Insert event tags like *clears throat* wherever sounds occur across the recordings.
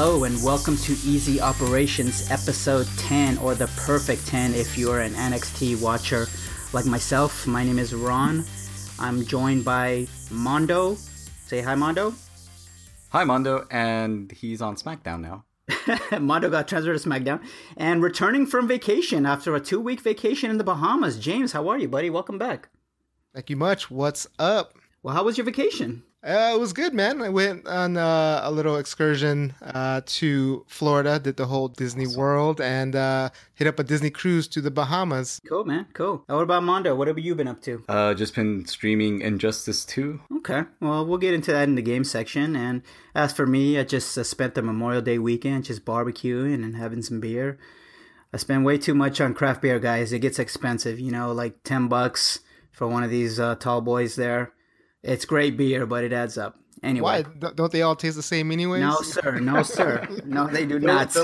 Hello and welcome to Easy Operations episode 10 or the perfect 10 if you're an NXT watcher like myself. My name is Ron. I'm joined by Mondo. Say hi, Mondo. Hi, Mondo, and he's on SmackDown now. *laughs* Mondo got transferred to SmackDown and returning from vacation after a two week vacation in the Bahamas. James, how are you, buddy? Welcome back. Thank you much. What's up? Well, how was your vacation? Uh, it was good, man. I went on uh, a little excursion uh, to Florida, did the whole Disney awesome. World, and uh, hit up a Disney cruise to the Bahamas. Cool, man. Cool. what about Mondo? What have you been up to? Uh, just been streaming Injustice 2. Okay. Well, we'll get into that in the game section. And as for me, I just uh, spent the Memorial Day weekend just barbecuing and having some beer. I spend way too much on craft beer, guys. It gets expensive, you know, like 10 bucks for one of these uh, tall boys there. It's great beer, but it adds up. Anyway, why don't they all taste the same anyway? No, sir. No, *laughs* sir. No, they do not. *laughs* I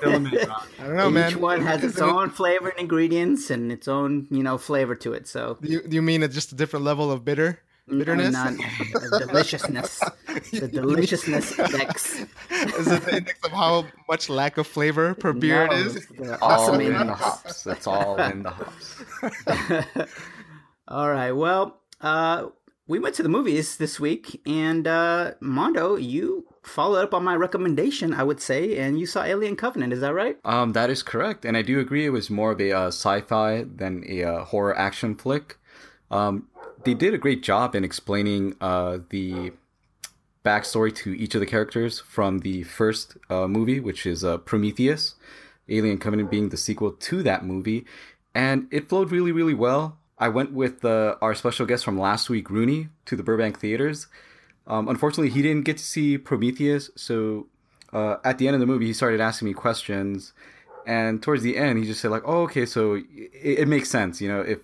don't know, Each man. Each one has its own *laughs* flavor and ingredients and its own, you know, flavor to it. So, do you, do you mean it's just a different level of bitter? bitterness, not deliciousness. the deliciousness index. is it the index of how much lack of flavor per beer no, it is? All in the hops. That's all in the hops. all right. Well, uh, we went to the movies this week, and uh, Mondo, you followed up on my recommendation, I would say, and you saw Alien Covenant. Is that right? Um, that is correct, and I do agree. It was more of a uh, sci-fi than a uh, horror action flick. Um, they did a great job in explaining uh, the backstory to each of the characters from the first uh, movie, which is uh, Prometheus. Alien Covenant being the sequel to that movie, and it flowed really, really well. I went with uh, our special guest from last week, Rooney, to the Burbank theaters. Um, unfortunately, he didn't get to see Prometheus, so uh, at the end of the movie, he started asking me questions, and towards the end, he just said like, "Oh, okay, so it, it makes sense, you know, if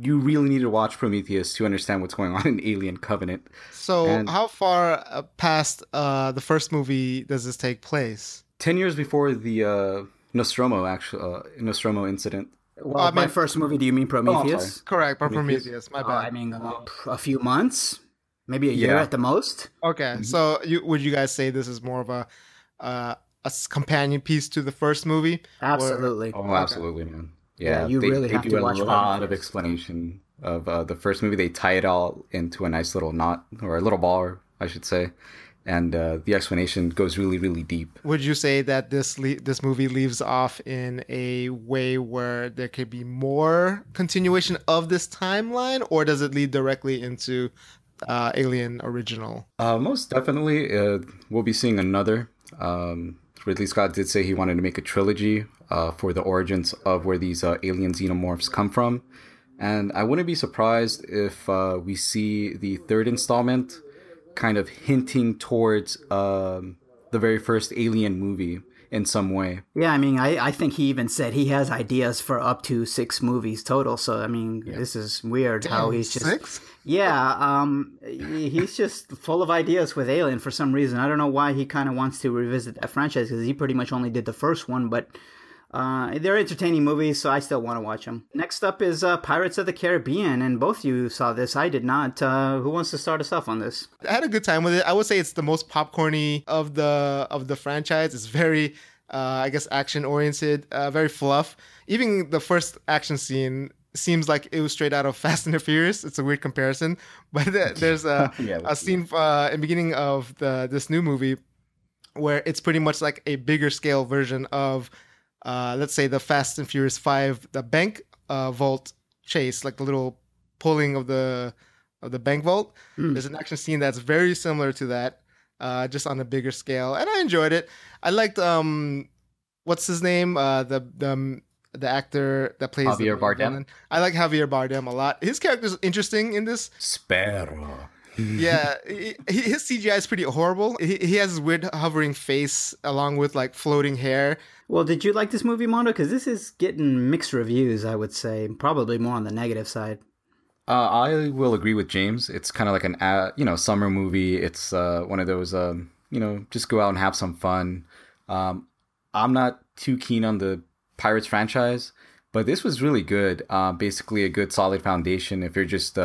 you really need to watch Prometheus to understand what's going on in Alien Covenant." So, and how far uh, past uh, the first movie does this take place? Ten years before the uh, Nostromo actual uh, Nostromo incident. Well, uh, by mean, first movie, do you mean Prometheus? Oh, Correct, by Prometheus. Prometheus. My bad. Uh, I mean, uh, a few months, maybe a year yeah. at the most. Okay, mm-hmm. so you, would you guys say this is more of a uh, a companion piece to the first movie? Absolutely. Or... Oh, absolutely, man. Yeah, yeah you they, really they have do to a watch lot of explanation of uh, the first movie. They tie it all into a nice little knot or a little ball, I should say and uh, the explanation goes really, really deep. Would you say that this le- this movie leaves off in a way where there could be more continuation of this timeline, or does it lead directly into uh, Alien Original? Uh, most definitely, uh, we'll be seeing another. Um, Ridley Scott did say he wanted to make a trilogy uh, for the origins of where these uh, alien xenomorphs come from. And I wouldn't be surprised if we see the third installment kind of hinting towards um, the very first Alien movie in some way. Yeah, I mean, I, I think he even said he has ideas for up to six movies total. So I mean, yeah. this is weird Damn, how he's just six. Yeah, um, he's just full of ideas with Alien for some reason. I don't know why he kind of wants to revisit that franchise because he pretty much only did the first one, but uh, they're entertaining movies, so I still want to watch them. Next up is uh, Pirates of the Caribbean, and both you saw this. I did not. Uh, who wants to start us off on this? I had a good time with it. I would say it's the most popcorny of the of the franchise. It's very, uh, I guess, action oriented, uh, very fluff. Even the first action scene seems like it was straight out of *laughs* Fast and the Furious. It's a weird comparison, *laughs* but there's a, *laughs* yeah, a scene uh, in the beginning of the this new movie where it's pretty much like a bigger scale version of uh, let's say the Fast and Furious Five, the bank uh, vault chase, like the little pulling of the of the bank vault. Mm. There's an action scene that's very similar to that, uh, just on a bigger scale, and I enjoyed it. I liked um, what's his name? Uh, the the um, the actor that plays Javier Bardem. Villain. I like Javier Bardem a lot. His character's interesting in this. Sparrow. Yeah, he, his CGI is pretty horrible. He, he has this weird hovering face along with like floating hair. Well, did you like this movie, Mondo? Because this is getting mixed reviews, I would say. Probably more on the negative side. Uh, I will agree with James. It's kind of like an uh, you know summer movie. It's uh, one of those um, you know just go out and have some fun. Um, I'm not too keen on the Pirates franchise, but this was really good. Uh, basically, a good solid foundation if you're just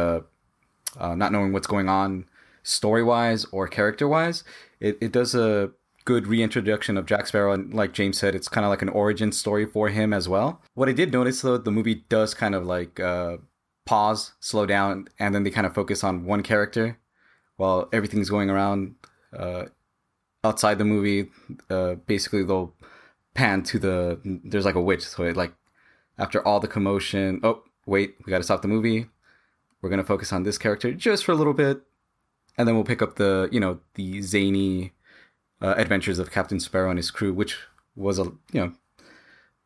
uh, not knowing what's going on story wise or character wise. It, it does a good reintroduction of Jack Sparrow, and like James said, it's kind of like an origin story for him as well. What I did notice though, the movie does kind of like uh, pause, slow down, and then they kind of focus on one character while everything's going around uh, outside the movie. Uh, basically, they'll pan to the there's like a witch, so it like after all the commotion, oh wait, we got to stop the movie. We're gonna focus on this character just for a little bit, and then we'll pick up the you know the zany uh, adventures of Captain Sparrow and his crew, which was a you know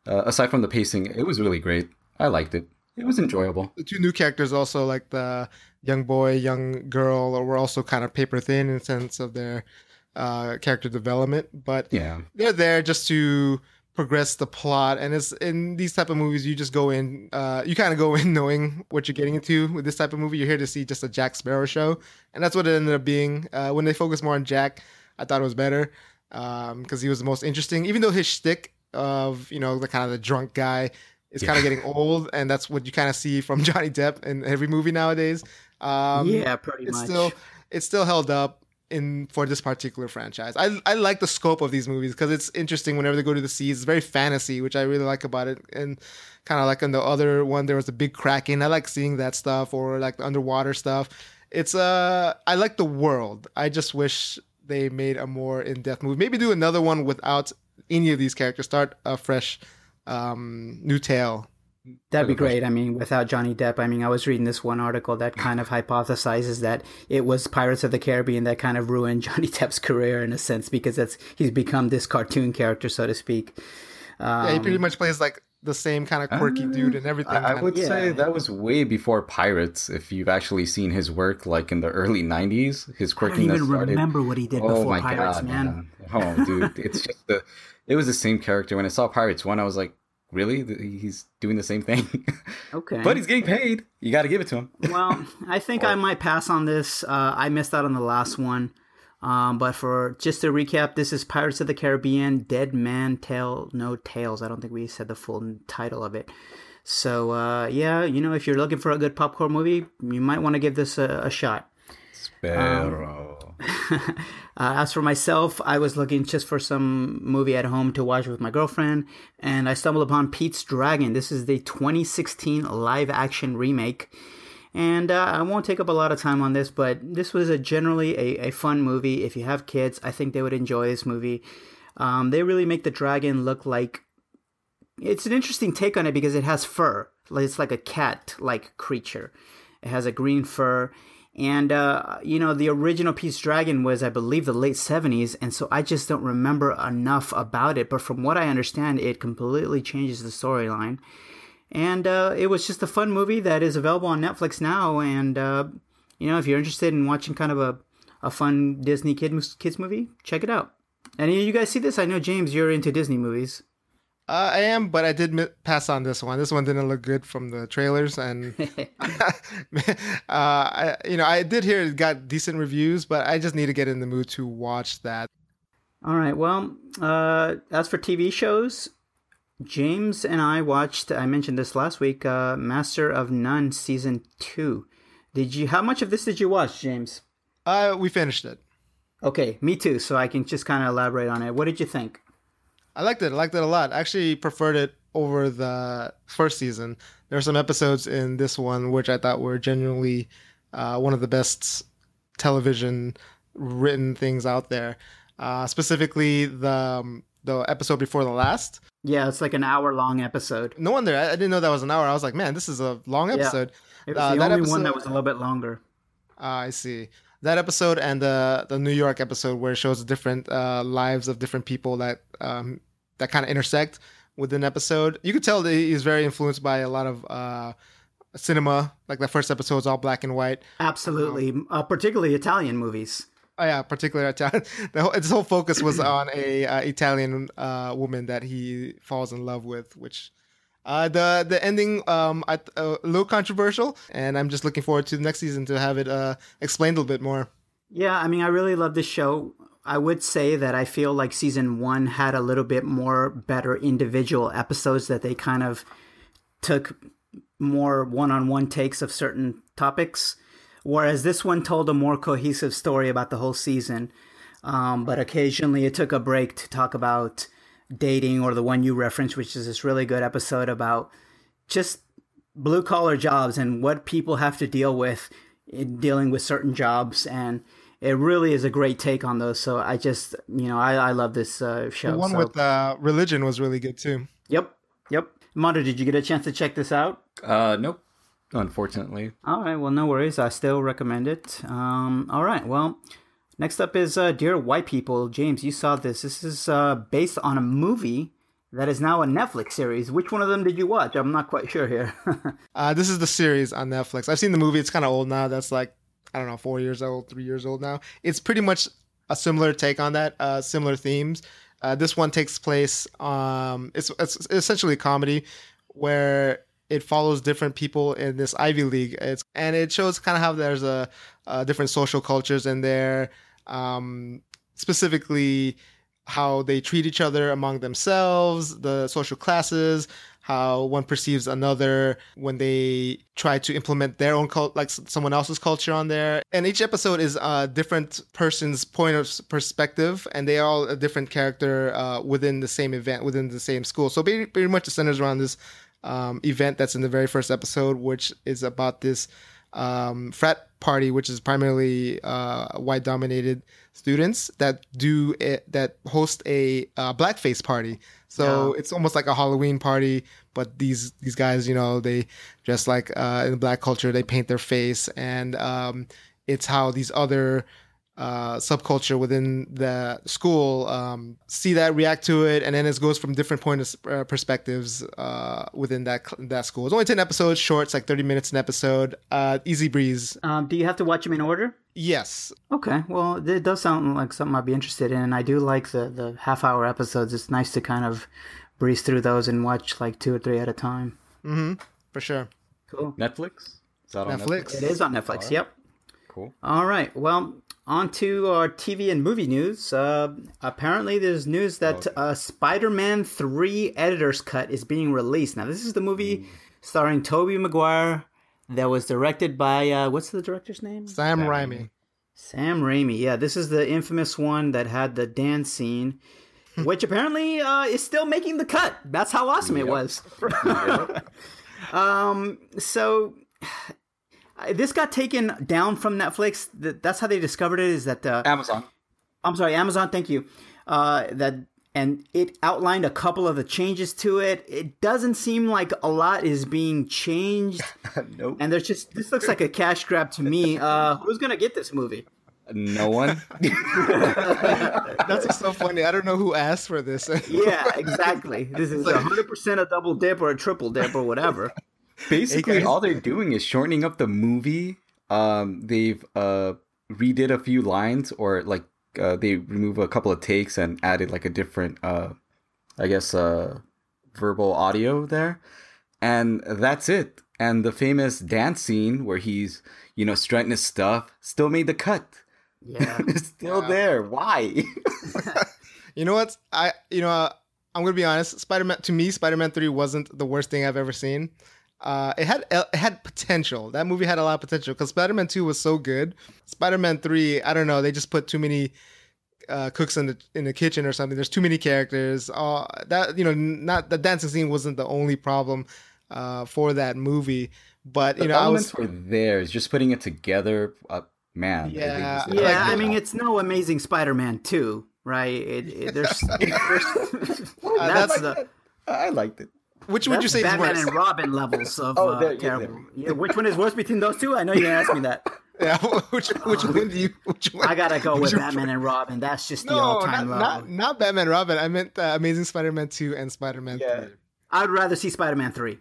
uh, aside from the pacing, it was really great. I liked it. It was enjoyable. The two new characters also like the young boy, young girl, were also kind of paper thin in the sense of their uh, character development, but Yeah, they're there just to progress the plot. And it's in these type of movies, you just go in, uh, you kind of go *laughs* in knowing what you're getting into with this type of movie. You're here to see just a Jack Sparrow show, and that's what it ended up being. Uh, when they focus more on Jack, I thought it was better because he was the most interesting, even though his shtick of you know the kind of the drunk guy is kind of getting old, and that's what you kind of see from *laughs* Johnny Depp in every movie nowadays. Um, yeah, pretty it's much. still it's still held up in for this particular franchise. I I like the scope of these movies because it's interesting whenever they go to the seas. It's very fantasy, which I really like about it. And kind of like in the other one, there was a big kraken. I like seeing that stuff or like the underwater stuff. It's uh I like the world. I just wish they made a more in depth movie. Maybe do another one without any of these characters. Start a fresh um new tale That'd be great. I mean, without Johnny Depp, I mean, I was reading this one article that kind of hypothesizes that it was Pirates of the Caribbean that kind of ruined *laughs* Johnny Depp's career in a sense because that's he's become this cartoon character, so to speak. yeah, he Um, pretty much plays like the same kind of quirky Uh, dude and everything. I, I would Yeah. say that was way before Pirates. If you've actually seen his work, like in the early '90s, his I don't quirkiness even started. remember what he did oh before my Pirates, god, man. man! Oh, dude, it's just the. It was the same character. When I saw Pirates one, I was like, really? He's doing the same thing, *laughs* Okay. but he's getting paid. You got to give it to him. *laughs* well, I think I might pass on this. Uh, I missed out on the last one. Um, but for just to recap, this is Pirates of the Caribbean, Dead Man Tale No Tales. I don't think we said the full title of it. So uh, yeah, you know, if you're looking for a good popcorn movie, you might want to give this a, a shot. Sparrow. *laughs* Uh, as for myself, I was looking just for some movie at home to watch with my girlfriend, and I stumbled upon Pete's Dragon. This is the 2016 live action remake. And uh, I won't take up a lot of time on this, but this was a generally a, a fun movie. If you have kids, I think they would enjoy this movie. Um, they really make the dragon look like it's an interesting take on it because it has fur. It's like a cat like creature. It has a green fur. And, uh, you know, the original Pete's Dragon was, I believe, the late 70s. And so I just don't remember enough about it. But from what I understand, it completely changes the storyline. And uh, it was just a fun movie that is available on Netflix now. And, uh, you know, if you're interested in watching kind of a, a fun Disney kid, kids movie, check it out. And you guys see this? I know, James, you're into Disney movies. Uh, I am, but I did mi- pass on this one. This one didn't look good from the trailers, and *laughs* *laughs* uh, I, you know, I did hear it got decent reviews, but I just need to get in the mood to watch that. All right. Well, uh, as for TV shows, James and I watched. I mentioned this last week. Uh, Master of None season two. Did you? How much of this did you watch, James? Uh, we finished it. Okay, me too. So I can just kind of elaborate on it. What did you think? I liked it. I liked it a lot. I actually preferred it over the first season. There are some episodes in this one which I thought were genuinely uh, one of the best television written things out there. Uh, specifically, the um, the episode before the last. Yeah, it's like an hour long episode. No wonder I, I didn't know that was an hour. I was like, man, this is a long episode. Yeah. It was Uh, the only one that was a little bit longer. Ah, I see. That episode and the the New York episode where it shows different uh, lives of different people that um, that kind of intersect with an episode. You could tell that he's very influenced by a lot of uh, cinema. Like the first episode is all black and white. Absolutely, uh, particularly Italian movies. Oh yeah, particularly Italian. *laughs* The whole, his whole focus was *clears throat* on a uh, Italian uh, woman that he falls in love with, which. Uh, the the ending um I, uh, a little controversial, and I'm just looking forward to the next season to have it uh explained a little bit more. Yeah, I mean, I really love this show. I would say that I feel like season one had a little bit more better individual episodes that they kind of took more one on one takes of certain topics, whereas this one told a more cohesive story about the whole season. Um, but occasionally it took a break to talk about dating or the one you referenced, which is this really good episode about just blue collar jobs and what people have to deal with in dealing with certain jobs. And it really is a great take on those. So I just, you know, I, I love this uh, show. The one so. with uh, religion was really good too. Yep. Yep. Mondo, did you get a chance to check this out? Uh, nope. Unfortunately. All right. Well, no worries. I still recommend it. Um, all right. Well, next up is uh, Dear White People. James, you saw this. This is uh, based on a movie that is now a Netflix series. Which one of them did you watch? I'm not quite sure here. *laughs* uh, this is the series on Netflix. I've seen the movie. It's kind of old now. That's like, I don't know, four years old, three years old now. It's pretty much a similar take on that, uh, similar themes. Uh, this one takes place. Um, it's, it's essentially a comedy where it follows different people in this Ivy League. It's and it shows kind of how there's a, a different social cultures in there, um, specifically how they treat each other among themselves, the social classes, how one perceives another when they try to implement their own cult, like someone else's culture on there. And each episode is a different person's point of perspective, and they all a different character uh, within the same event, within the same school. So pretty, pretty much it centers around this um, event that's in the very first episode, which is about this um, frat party, which is primarily uh, white dominated students that do it, that host a uh, blackface party. So yeah. it's almost like a Halloween party, but these these guys, you know, they dress like uh, in black culture, they paint their face, and um, it's how these other uh, subculture within the school um, see that react to it and then it goes from different point of uh, perspectives uh, within that that school it's only 10 episodes short it's like 30 minutes an episode uh, easy breeze um, do you have to watch them in order yes okay well it does sound like something i'd be interested in and i do like the, the half hour episodes it's nice to kind of breeze through those and watch like two or three at a time mm-hmm for sure cool netflix is that on netflix, netflix? it is on netflix right. yep cool all right well on to our TV and movie news. Uh, apparently, there's news that okay. uh, Spider Man 3 Editor's Cut is being released. Now, this is the movie mm. starring Tobey Maguire that was directed by, uh, what's the director's name? Sam, Sam Raimi. Sam Raimi, yeah. This is the infamous one that had the dance scene, *laughs* which apparently uh, is still making the cut. That's how awesome yep. it was. *laughs* um, so *sighs* this got taken down from Netflix. That's how they discovered it. Is that uh, Amazon? I'm sorry, Amazon. Thank you. Uh, that and it outlined a couple of the changes to it. It doesn't seem like a lot is being changed. *laughs* nope. And there's just this looks like a cash grab to me. Uh, who's gonna get this movie? No one. *laughs* *laughs* That's so funny. I don't know who asked for this. yeah, exactly. This is hundred percent a double dip or a triple dip or whatever. Basically, all they're doing is shortening up the movie. Um, they've uh redid a few lines, or like uh, they remove a couple of takes and added like a different, uh, I guess, uh, verbal audio there, and that's it. And the famous dance scene where he's, you know, strutting his stuff still made the cut. Yeah, *laughs* it's still yeah. there. Why? *laughs* *laughs* you know what? I you know uh, I'm gonna be honest. Spider Man to me, Spider Man Three wasn't the worst thing I've ever seen. Uh, it had it had potential. That movie had a lot of potential because Spider Man Two was so good. Spider Man Three, I don't know, they just put too many uh, cooks in the in the kitchen or something. There's too many characters. Uh, that you know, not the dancing scene wasn't the only problem uh, for that movie, but the you know, elements I was, were there. It's just putting it together. Uh, man, yeah, yeah. Like, I mean, it's no Amazing Spider Man Two, right? It, it, there's, *laughs* there's *laughs* that's the. I liked it. Which would you say Batman is worse? and Robin levels of oh, uh, terrible? Yeah, which one is worse between those two? I know you didn't ask me that. *laughs* Yeah, which which um, one do you? Which one? I gotta go with Batman and Robin. That's just the no, all-time not, not, not Batman and Robin. I meant uh, Amazing Spider-Man two and Spider-Man yeah. three. I'd rather see Spider-Man three.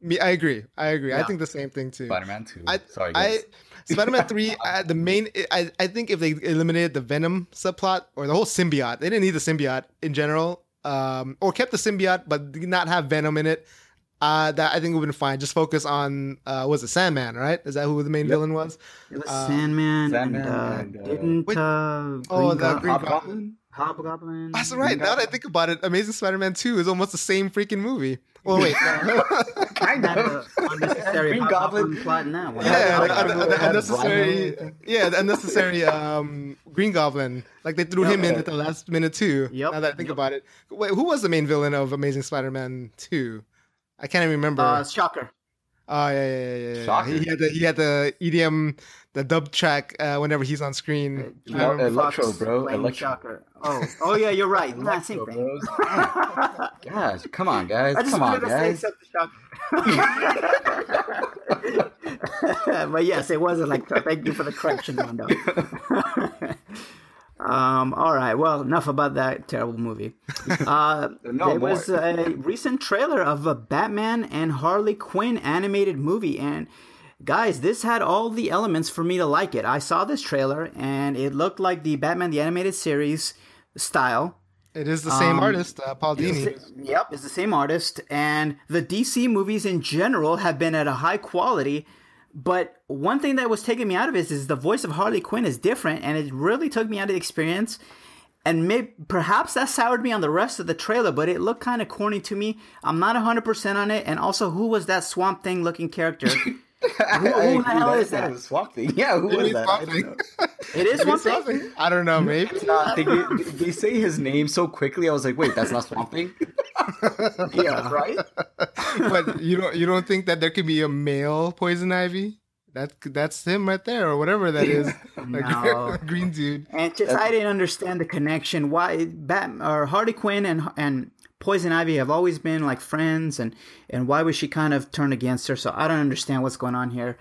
Me, I agree. I agree. Yeah. I think the same thing too. Spider-Man two. I, Sorry, guys. I, *laughs* Spider-Man three. Uh, the main. I I think if they eliminated the Venom subplot or the whole symbiote, they didn't need the symbiote in general. Um, or kept the symbiote but did not have Venom in it uh, that I think would have been fine. Just focus on uh, was it Sandman, right? Is that who the main yep. villain was? It was uh, Sandman, Sandman and, uh, and uh, didn't uh, oh the Green Goblin? Hobgoblin. That's right. Now that I think about it, Amazing Spider-Man Two is almost the same freaking movie. Well, wait. *laughs* *laughs* kind of unnecessary Green Goblin. plot in that one. yeah, like, Hobgoblin un- un- unnecessary. Yeah, the unnecessary *laughs* um, Green Goblin. Like they threw him in at the last minute too. Yep. Now that I think Yep. about it, wait, who was the main villain of Amazing Spider-Man Two? I can't even remember. Uh, Shocker. Oh yeah, yeah, yeah, yeah, yeah. Shocker. He, he had the he had the EDM, the dub track uh, whenever he's on screen. Jim Electro, Fox bro, Electro. Shocker. Oh, oh yeah, you're right. Nah, same thing. *laughs* Guys, come on, guys. I just Come on, wanted to say guys. *laughs* but yes, it was Electro. Thank you for the correction, Mondo. *laughs* um. All right. Well, enough about that terrible movie. Uh, No there more. was a recent trailer of a Batman and Harley Quinn animated movie, and guys, this had all the elements for me to like it. I saw this trailer, and it looked like the Batman the Animated Series style. It is the same Um, artist, uh, Paul Dini. Yep, it's the same artist, and the DC movies in general have been at a high quality. But one thing that was taking me out of it is the voice of Harley Quinn is different, and it really took me out of the experience. And may, perhaps that soured me on the rest of the trailer, but it looked kind of corny to me. I'm not 100% on it. And also, who was that Swamp Thing looking character? *laughs* who, who *laughs* the hell is that? Swamp Thing. Yeah, who was that? I don't know. It is Swamp Thing? Something. I don't know, maybe. Nah, they, they say his name so quickly. I was like, wait, that's not Swamp Thing, *laughs* Yeah. right? *laughs* but you don't you don't think that there could be a male poison ivy? That that's him right there, or whatever that is. No. green dude. And just I didn't understand the connection. Why Bat or Harley Quinn and and Poison Ivy have always been like friends, and and why was she kind of turned against her? So I don't understand what's going on here.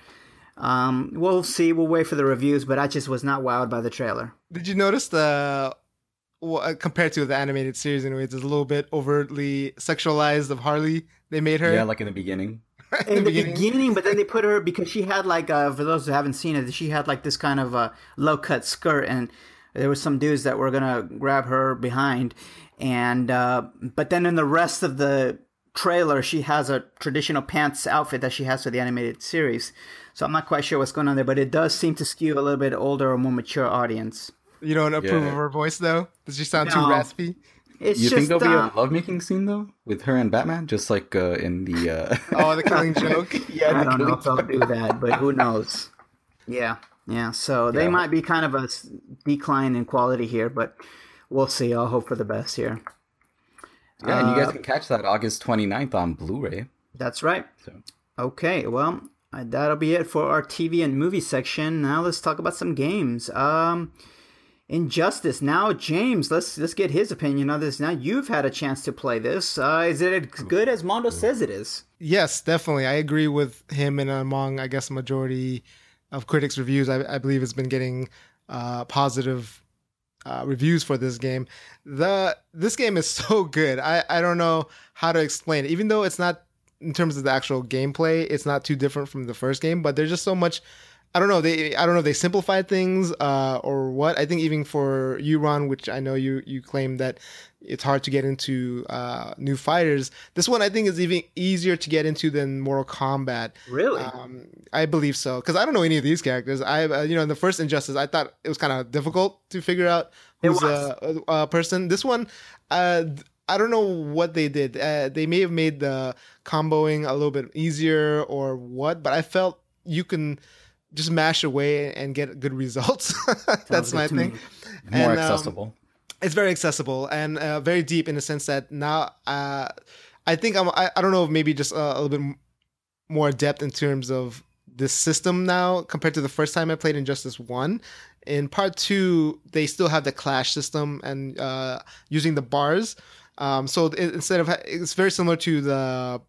Um, we'll see. We'll wait for the reviews, but I just was not wowed by the trailer. Did you notice the well, uh, compared to the animated series? Anyway, it's a little bit overtly sexualized of Harley. They made her. Yeah, like in the beginning. *laughs* In the beginning, but then they put her because she had like uh, for those who haven't seen it, she had like this kind of uh, low cut skirt, and there was some dudes that were gonna grab her behind, and uh, but then in the rest of the trailer, she has a traditional pants outfit that she has for the animated series. So I'm not quite sure what's going on there, but it does seem to skew a little bit older or more mature audience. You don't approve Yeah. of her voice though? Does she sound No. too raspy? It's You just think there'll uh, be a lovemaking scene though with her and Batman, just like uh, in the? Uh... Oh, the killing *laughs* joke. yeah, I don't know if they'll do that, but who knows? Yeah, yeah. So they Yeah. might be kind of a decline in quality here, but we'll see. I'll hope for the best here. Yeah, and you Uh, guys can catch that August 29th on Blu-ray. That's right. So Okay, well, uh, that'll be it for our TV and movie section. Now let's talk about some games. Um, Injustice. Now, James, let's let's get his opinion on this. Now you've had a chance to play this. Uh, is it as good as Mondo says it is? Yes, definitely. I agree with him and among, I guess, majority of critics' reviews. I, I believe it's been getting uh, positive uh, reviews for this game. The this game is *laughs* so good. I, I don't know how to explain it. Even though it's not in terms of the actual gameplay, it's not too different from the first game. But there's just so much. I don't know. They I don't know if they simplified things uh, or what. I think even for you, Ron, which I know you you claim that it's hard to get into uh, new fighters. This one I think is even easier to get into than Mortal Kombat. Really? Um, I believe so because I don't know any of these characters. I, uh, you know, in the first Injustice, I thought it was kind of difficult to figure out who's a, a, a person. This one, uh, I don't know what they did. Uh, they may have made the comboing a little bit easier or what, but I felt you can just mash away and get good results. *laughs* That's my thing. more And, um, accessible. It's very accessible and uh, very deep in the sense that now uh, I think I'm I, I don't know maybe just uh, a little bit more depth in terms of this system now compared to the first time I played Injustice One. In part two, they still have the clash system and uh, using the bars. Um, so it, instead of it's very similar to the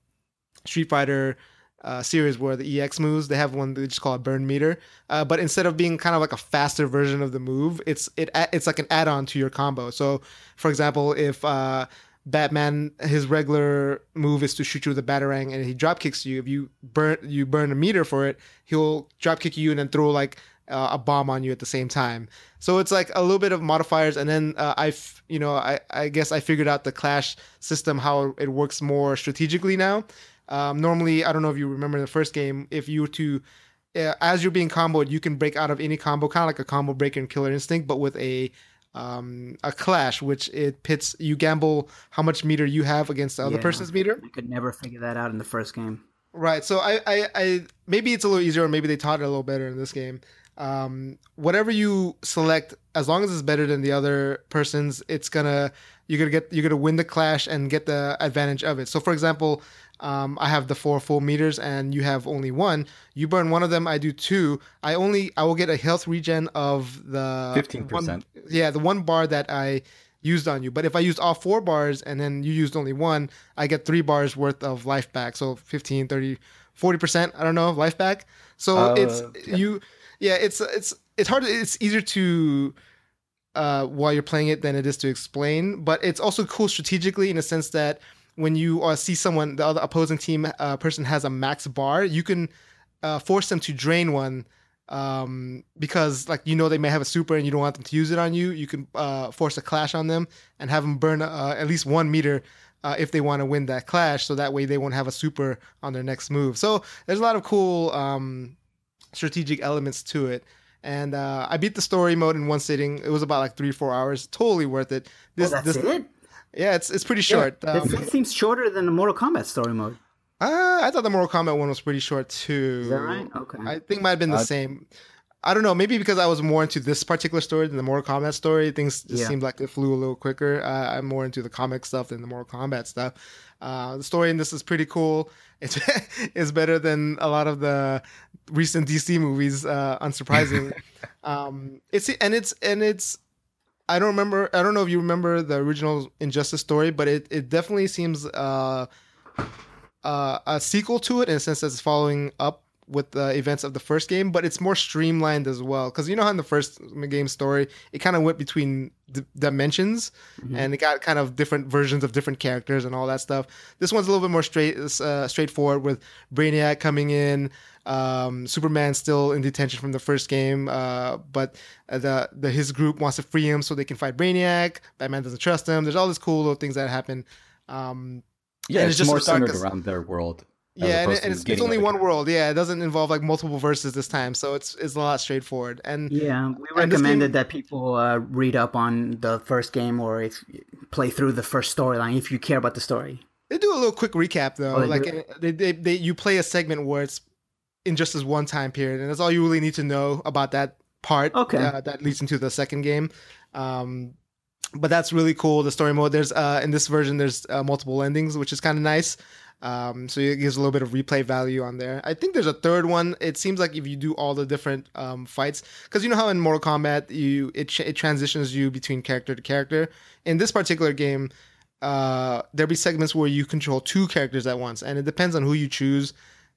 Street Fighter uh, series where the EX moves they have one they just call it burn meter. Uh, but instead of being kind of like a faster version of the move, it's it it's like an add-on to your combo. So, for example, if uh, Batman his regular move is to shoot you with a batarang and he drop kicks you, if you burn you burn a meter for it, he'll drop kick you and then throw like uh, a bomb on you at the same time. So it's like a little bit of modifiers, and then uh, I, f- you know, I, I guess I figured out the clash system how it works more strategically now. Um, normally, I don't know if you remember in the first game, if you were to, uh, as you're being comboed, you can break out of any combo, kind of like a combo breaker in Killer Instinct, but with a um, a clash, which it pits you gamble how much meter you have against the other Yeah. person's meter. I could never figure that out in the first game. Right. So I, I, I maybe it's a little easier, or maybe they taught it a little better in this game. Um, whatever you select, as long as it's better than the other person's, it's gonna you're gonna get you're gonna win the clash and get the advantage of it. So, for example, um, I have the four full meters, and you have only one. You burn one of them, I do two. I only I will get a health regen of the 15%. yeah, the one bar that I used on you. But if I used all four bars and then you used only one, I get three bars worth of life back. So 15, 30, 40%, I don't know, life back. So Uh, it's yeah. you yeah, it's it's it's hard it's easier to uh while you're playing it than it is to explain, but it's also cool strategically in a sense that when you uh, see someone the other opposing team uh, person has a max bar, you can uh, force them to drain one um because like you know they may have a super and you don't want them to use it on you. You can uh force a clash on them and have them burn uh, at least one meter uh, if they want to win that clash so that way they won't have a super on their next move. So there's a lot of cool um strategic elements to it. And uh i beat the story mode in one sitting. It was about like three four hours. Totally worth it. This oh, that's this it. Yeah it's it's pretty short Yeah, um, this, this seems shorter than the Mortal Kombat story mode. uh, i thought the mortal kombat one was pretty short too Is that right? Okay. I think might have been the Uh, same. I don't know. Maybe because I was more into this particular story than the Mortal Kombat story, things just Yeah. seemed like it flew a little quicker. Uh, I'm more into the comic stuff than the Mortal Kombat stuff. Uh, the story in this is pretty cool. *laughs* It's it's better than a lot of the recent DC movies. Uh, unsurprising. *laughs* um, it's and it's and it's. I don't remember. I don't know if you remember the original Injustice story, but it, it definitely seems uh, uh, a sequel to it in a sense that it's following up with the events of the first game, but it's more streamlined as well. Because you know how in the first game story, it kind of went between d- dimensions, Mhm. and it got kind of different versions of different characters and all that stuff. This one's a little bit more straight, uh, straightforward with Brainiac coming in, um, Superman still in detention from the first game, uh, but the the his group wants to free him so they can fight Brainiac. Batman doesn't trust him. There's all these cool little things that happen. Um, Yeah, And it's, it's just more centered as- around their world. yeah, and, it- and it's, it's only one world. Yeah, it doesn't involve like multiple verses this time, so it's it's a lot straightforward. And Yeah, we And recommended game- that people uh, read up on the first game or if play through the first storyline if you care about the story. they do a little quick recap though. Oh, they like do? they, they they you play a segment where it's in just this one time period, and that's all you really need to know about that part. Okay. uh, that leads into the second game. Um, but that's really cool. The story mode. There's uh in this version there's uh, multiple endings, which is kind of nice. Um, so it gives a little bit of replay value on there. I think there's a third one. It seems like if you do all the different um, fights, because you know how in Mortal Kombat you it, ch- it transitions you between character to character. In this particular game, uh, there'll be segments where you control two characters at once, and it depends on who you choose.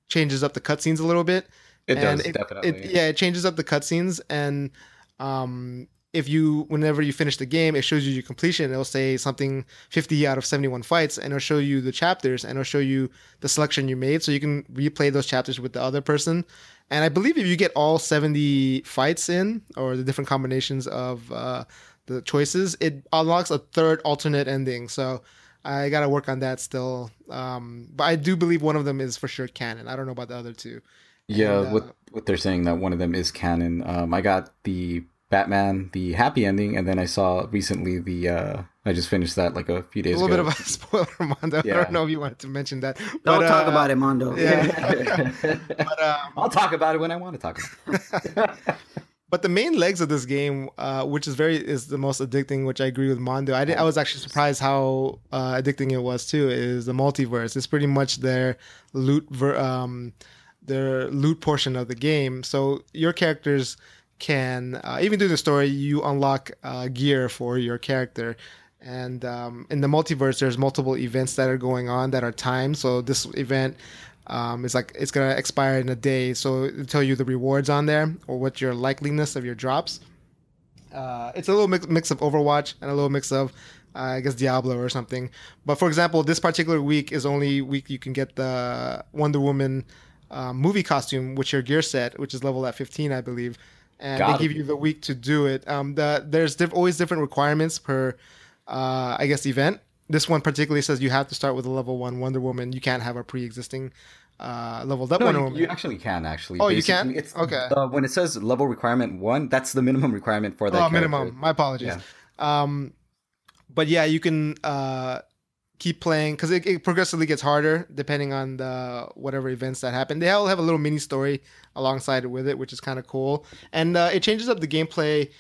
Changes up the cutscenes a little bit. It And does it- definitely. It, yeah, it changes up the cutscenes, and um, if you, whenever you finish the game, it shows you your completion. It'll say something 50 out of 71 fights, and it'll show you the chapters, and it'll show you the selection you made, so you can replay those chapters with the other person. And I believe if you get all 70 fights in, or the different combinations of uh, the choices, it unlocks a third alternate ending. So I got to work on that still. Um, but I do believe one of them is for sure canon. I don't know about the other two. Yeah, And, uh, what what they're saying that one of them is canon. Um, I got the Batman, the happy ending, and then I saw recently the. Uh, I just finished that like a few days. Ago. A little ago. bit of a *laughs* spoiler, Mondo. I don't know if you wanted to mention that. Don't but, talk uh, about it, Mondo. yeah. *laughs* *laughs* But, um, I'll talk about it when I want to talk about it. But the main legs of this game, uh, which is very is the most addicting, which I agree with Mondo. I, did, I was actually surprised how uh, addicting it was too. Is the multiverse? It's pretty much their loot, ver- um, their loot portion of the game. So your characters can uh, even through the story, you unlock uh, gear for your character. And um, in the multiverse, there's multiple events that are going on that are timed. So this event um, is like it's gonna expire in a day. So it'll tell you the rewards on there or what your likeliness of your drops. Uh, it's a little mix, mix of Overwatch and a little mix of, uh, I guess, Diablo or something. But for example, this particular week is only week you can get the Wonder Woman uh, movie costume, which your gear set, which is level at 15, I believe. And Got they give it. you the week to do it. Um, the, there's diff- always different requirements per, uh, I guess, event. This one particularly says you have to start with a level one Wonder Woman. You can't have a pre-existing uh, leveled up No, Wonder you, Woman. you actually can actually. Oh, you can? It's, Okay. Uh, when it says level requirement one, that's the minimum requirement for that. oh, character. minimum. My apologies. Yeah. Um, but yeah, you can uh, keep playing because it, it, progressively gets harder depending on the whatever events that happen. They all have a little mini story alongside with it, which is kind of cool, and uh, it changes up the gameplay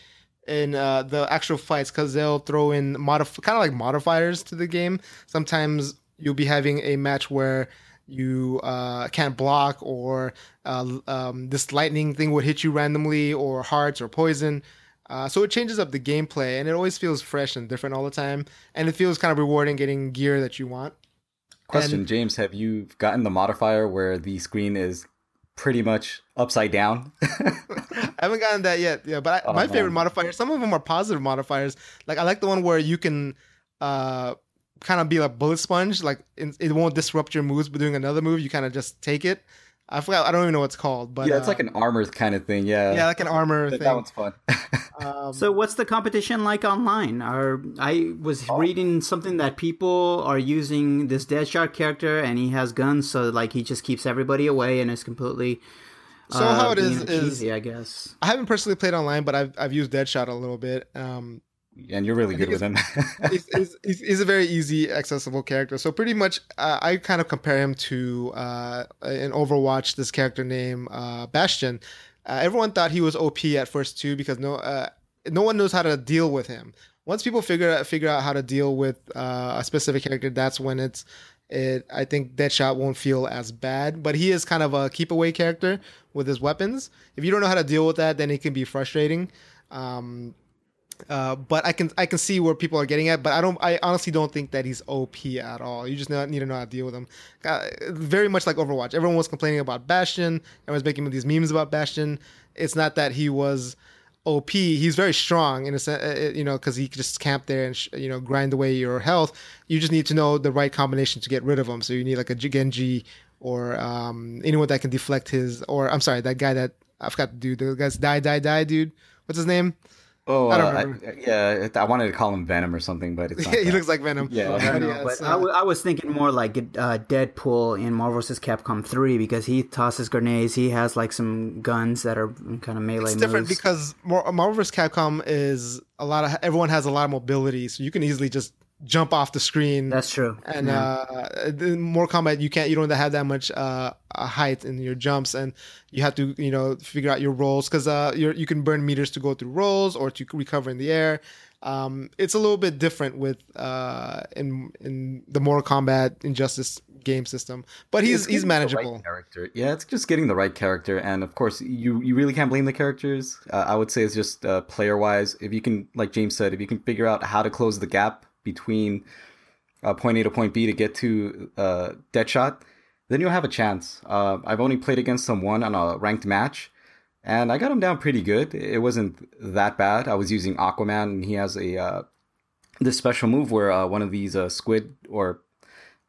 in uh, the actual fights because they'll throw in modif- kind of like modifiers to the game. Sometimes you'll be having a match where you uh, can't block or uh, um, this lightning thing would hit you randomly or hearts or poison. Uh, so it changes up the gameplay and it always feels fresh and different all the time. And it feels kind of rewarding getting gear that you want. Question and, james have you gotten the modifier where the screen is pretty much upside down? *laughs* I haven't gotten that yet yeah but I, oh, my man. favorite modifier some of them are positive modifiers. Like i like the one where you can uh kind of be like bullet sponge. Like it, it won't disrupt your moves, but doing another move, you kind of just take it. I forgot. I don't even know what it's called, but yeah, it's uh, like an armor kind of thing. Yeah, yeah, like an armor that, thing. That one's fun. *laughs* um, so, what's the competition like online? Are I was oh. reading something that people are using this Deadshot character, and he has guns, so like he just keeps everybody away, and is completely. So uh, how it is is I guess I haven't personally played online, but I've I've used Deadshot a little bit. Um, and you're really good with him. *laughs* he's, he's, he's, a very easy, accessible character. So pretty much, uh, I kind of compare him to uh, in Overwatch this character named uh, Bastion. Uh, everyone thought he was OP at first too because no uh, no one knows how to deal with him. Once people figure out figure out how to deal with uh, a specific character, that's when it's it. I think Deadshot won't feel as bad, but he is kind of a keep away character with his weapons. If you don't know how to deal with that, then it can be frustrating. Um, uh, but I can I can see where people are getting at, but I don't I honestly don't think that he's OP at all. You just need to know how to deal with him. Uh, very much like Overwatch. Everyone was complaining about Bastion. Everyone's making these memes about Bastion. It's not that he was OP. He's very strong in a sense, uh, you know, because he just camp there and you know grind away your health. You just need to know the right combination to get rid of him. So you need like a Genji or um, anyone that can deflect his. Or I'm sorry, that guy that I forgot to do. The guy's die die die dude. What's his name? Oh, I don't uh, remember. I, yeah, I wanted to call him Venom or something, but it's *laughs* he looks like Venom. Yeah, I know, but I, w- I was thinking more like uh, Deadpool in Marvel vs. Capcom 3 because he tosses grenades. He has like some guns that are kind of melee. It's different because Marvel vs. Capcom is a lot of everyone has a lot of mobility, so you can easily just jump off the screen. That's true. And yeah. uh, Mortal Kombat, you can't, you don't have that much uh, height in your jumps, and you have to, you know, figure out your rolls because uh, you you can burn meters to go through rolls or to recover in the air. Um, it's a little bit different with uh, in in the Mortal Kombat Injustice game system, but he's he's manageable. Right character, yeah, it's just getting the right character, and of course, you you really can't blame the characters. Uh, I would say it's just uh, player wise. If you can, like James said, if you can figure out how to close the gap between uh, point A to point B to get to uh, Deadshot, then you'll have a chance. Uh, I've only played against someone on a ranked match, and I got him down pretty good. It wasn't that bad. I was using Aquaman, and he has a uh, this special move where uh, one of these uh, squid or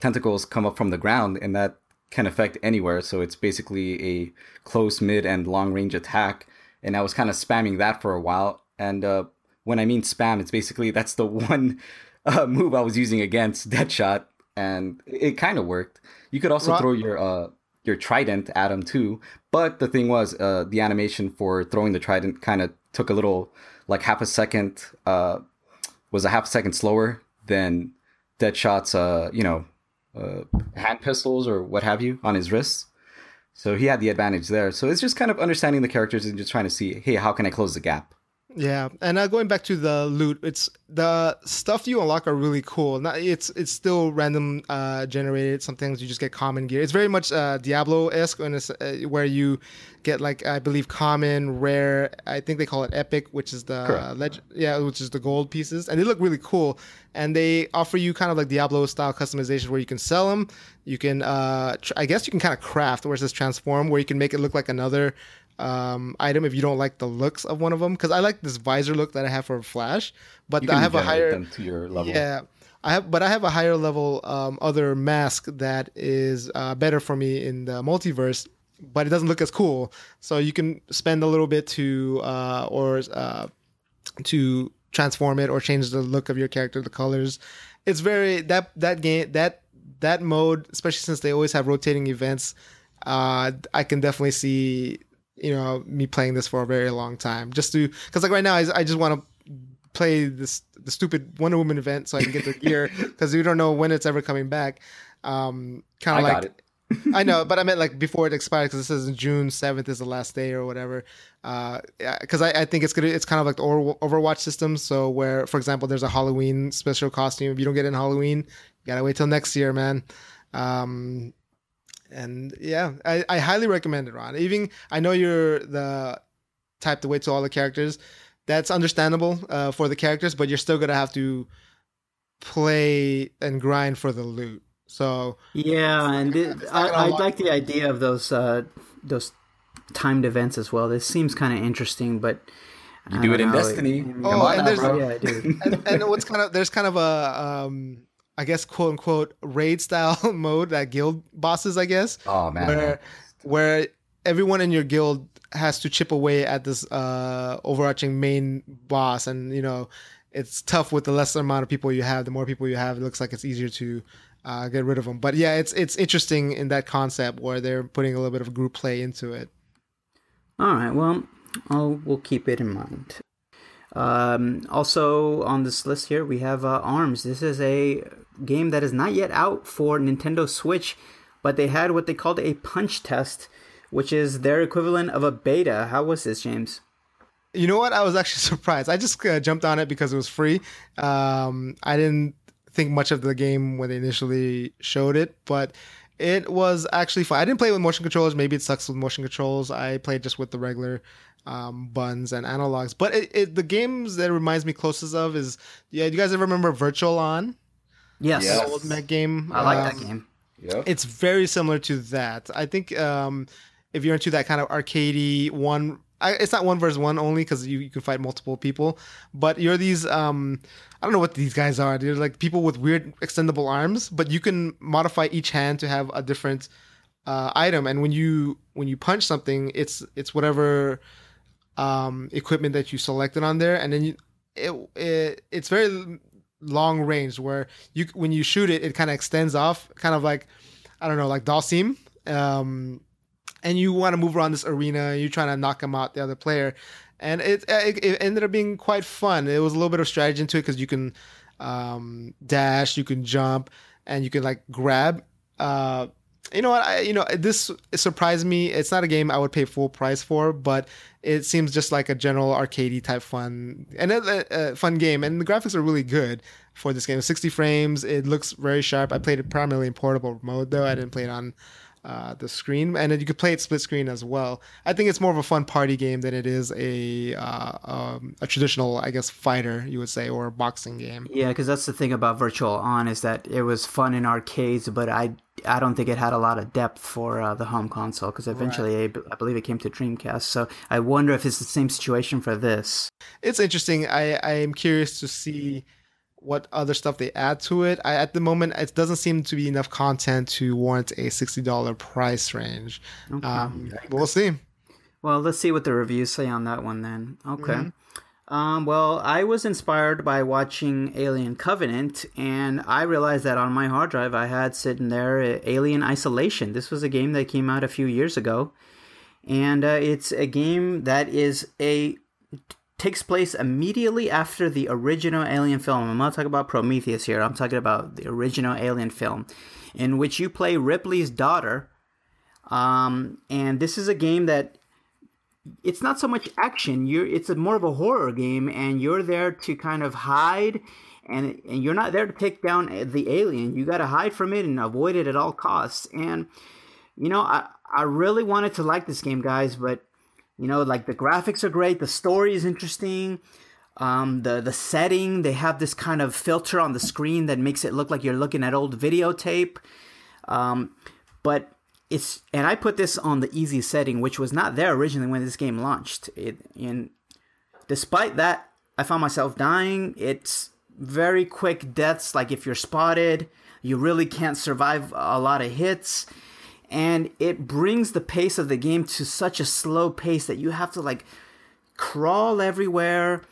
tentacles come up from the ground, and that can affect anywhere. So it's basically a close, mid, and long range attack. And I was kind of spamming that for a while. And uh, when I mean spam, it's basically that's the *laughs* one *laughs* uh, move I was using against Deadshot, and it kind of worked. You could also throw your uh, your trident at him too, but the thing was, uh, the animation for throwing the trident kind of took a little, like half a second, uh, was a half a second slower than Deadshot's, uh, you know, uh, hand pistols or what have you on his wrists. So he had the advantage there. So it's just kind of understanding the characters and just trying to see, hey, how can I close the gap? Yeah, and uh, going back to the loot, it's the stuff you unlock are really cool. Not, it's it's still random uh, generated. Sometimes you just get common gear. It's very much uh, Diablo esque, and uh, where you get like I believe common, rare. I think they call it epic, which is the leg- yeah, which is the gold pieces, and they look really cool. And they offer you kind of like Diablo style customization where you can sell them. You can, uh, tr- I guess, you can kind of craft, where it says transform, where you can make it look like another um, item if you don't like the looks of one of them. Because I like this visor look that I have for Flash, but I have a higher to your level. Yeah, I have, but I have a higher level um, other mask that is uh, better for me in the multiverse. But it doesn't look as cool, so you can spend a little bit to uh, or uh, to transform it or change the look of your character, the colors. It's very that that game that that mode, especially since they always have rotating events. Uh, I can definitely see you know me playing this for a very long time just to because like right now I, I just want to play this the stupid Wonder Woman event so I can get the gear *laughs* because we don't know when it's ever coming back. Um, kind of got like it. *laughs* I know, but I meant like *laughs* before it expires because it says June seventh is the last day or whatever. Because I, I think it's gonna it's kind of like the Overwatch system. So where, for example, there's a Halloween special costume. If you don't get it in Halloween, you gotta wait till next year, man. Um, and yeah, I, I highly recommend it, Ron. Even I know you're the type to wait till all the characters. That's understandable uh, for the characters, but you're still gonna have to play and grind for the loot. So Yeah, and it, I, I like the idea of those uh, those timed events as well. This seems kind of interesting, but You I do it don't in know. Destiny. I Oh, and now, there's- yeah, *laughs* and, and what's kind of there's kind of a um I guess quote unquote raid style *laughs* mode that guild bosses I guess. Oh man. where where everyone in your guild has to chip away at this uh overarching main boss. And you know it's tough with the lesser amount of people you have. The more people you have it looks like it's easier to uh, get rid of them but yeah it's it's interesting in that concept where they're putting a little bit of group play into it. All right, well, I'll, we'll keep it in mind. Um, also on this list here, we have uh, Arms. This is a game that is not yet out for Nintendo Switch, but they had what they called a punch test, which is their equivalent of a beta. How was this, James? You know what? I was actually *laughs* surprised. I just uh, jumped on it because it was free. Um, I didn't think much of the game when they initially showed it, but it was actually fun. I didn't play with motion controllers. Maybe it sucks with motion controls. I played just with the regular um, buttons and analogs. But it, it, the games that it reminds me closest of is yeah. Do you guys ever remember Virtual On? Yes, Yeah. The old mech game. I like Um, that game. Yep. it's very similar to that. I think um, if you're into that kind of arcadey one, I, it's not one versus one only because you, you can fight multiple people. But you're these um, I don't know what these guys are. They're like people with weird extendable arms, but you can modify each hand to have a different uh, item. And when you when you punch something, it's it's whatever um, equipment that you selected on there, and then you, it, it it's very long range where you when you shoot it, it kind of extends off, kind of like I don't know, like Dhalsim. Um, and you want to move around this arena, you're trying to knock him out, the other player, and it, it it ended up being quite fun. It was a little bit of strategy into it because you can um, dash, you can jump, and you can like grab. Uh, you know what? I, you know this surprised me. It's not a game I would pay full price for, but it seems just like a general arcadey type fun and a, a fun game. And the graphics are really good for this game. 60 frames. It looks very sharp. I played it primarily in portable mode though. I didn't play it on uh, the screen, and you could play it split screen as well. I think it's more of a fun party game than it is a uh, um, a traditional, I guess, fighter you would say, or a boxing game. Yeah, because that's the thing about Virtual On is that it was fun in arcades, but I I don't think it had a lot of depth for uh, the home console because eventually I, I believe it came to Dreamcast. So I wonder if it's the same situation for this. It's interesting. I I am curious to see what other stuff they add to it. I, at the moment, it doesn't seem to be enough content to warrant a sixty dollar price range. Um, but we'll see. Well, let's see what the reviews say on that one then. Okay. Um, well, I was inspired by watching Alien Covenant, and I realized that on my hard drive I had sitting there uh, Alien Isolation. This was a game that came out a few years ago, and uh, it's a game that is a takes place immediately after the original Alien film. I'm not talking about Prometheus here. I'm talking about the original Alien film, in which you play Ripley's daughter. Um, and this is a game that it's not so much action. You're it's a more of a horror game, and you're there to kind of hide, and and you're not there to take down the alien. You got to hide from it and avoid it at all costs. And you know, I I really wanted to like this game, guys, but you know, like the graphics are great, the story is interesting. Um, the the setting they have this kind of filter on the screen that makes it look like you're looking at old videotape. Um, but it's and I put this on the easy setting, which was not there originally when this game launched. It and despite that, I found myself dying. It's very quick deaths. Like if you're spotted, you really can't survive a lot of hits, and it brings the pace of the game to such a slow pace that you have to like crawl everywhere.